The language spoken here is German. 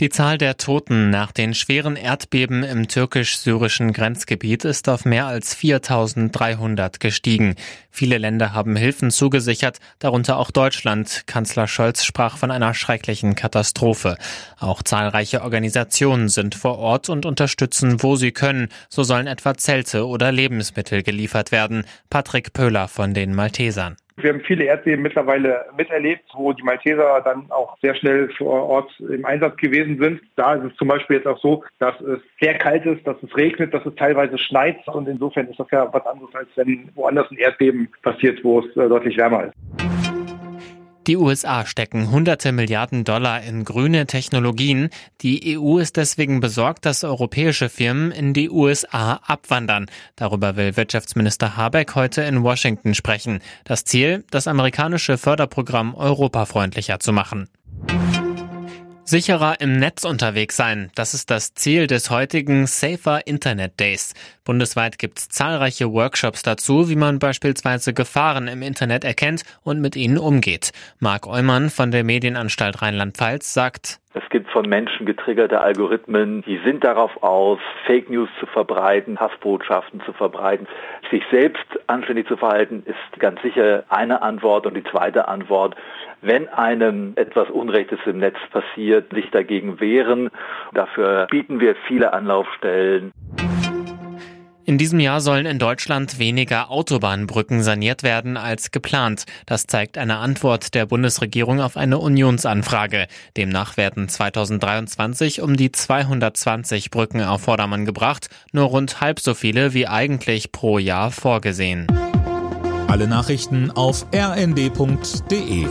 Die Zahl der Toten nach den schweren Erdbeben im türkisch-syrischen Grenzgebiet ist auf mehr als 4300 gestiegen. Viele Länder haben Hilfen zugesichert, darunter auch Deutschland. Kanzler Scholz sprach von einer schrecklichen Katastrophe. Auch zahlreiche Organisationen sind vor Ort und unterstützen, wo sie können. So sollen etwa Zelte oder Lebensmittel geliefert werden. Patrick Pöhler von den Maltesern. Wir haben viele Erdbeben mittlerweile miterlebt, wo die Malteser dann auch sehr schnell vor Ort im Einsatz gewesen sind. Da ist es zum Beispiel jetzt auch so, dass es sehr kalt ist, dass es regnet, dass es teilweise schneit. Und insofern ist das ja was anderes, als wenn woanders ein Erdbeben passiert, wo es äh, deutlich wärmer ist. Die USA stecken hunderte Milliarden Dollar in grüne Technologien. Die EU ist deswegen besorgt, dass europäische Firmen in die USA abwandern. Darüber will Wirtschaftsminister Habeck heute in Washington sprechen. Das Ziel, das amerikanische Förderprogramm europafreundlicher zu machen. Sicherer im Netz unterwegs sein, das ist das Ziel des heutigen Safer Internet Days. Bundesweit gibt es zahlreiche Workshops dazu, wie man beispielsweise Gefahren im Internet erkennt und mit ihnen umgeht. Marc Eumann von der Medienanstalt Rheinland-Pfalz sagt, es gibt von Menschen getriggerte Algorithmen, die sind darauf aus, Fake News zu verbreiten, Hassbotschaften zu verbreiten. Sich selbst anständig zu verhalten, ist ganz sicher eine Antwort. Und die zweite Antwort, wenn einem etwas Unrechtes im Netz passiert, sich dagegen wehren. Dafür bieten wir viele Anlaufstellen. In diesem Jahr sollen in Deutschland weniger Autobahnbrücken saniert werden als geplant. Das zeigt eine Antwort der Bundesregierung auf eine Unionsanfrage. Demnach werden 2023 um die 220 Brücken auf Vordermann gebracht, nur rund halb so viele wie eigentlich pro Jahr vorgesehen. Alle Nachrichten auf rnd.de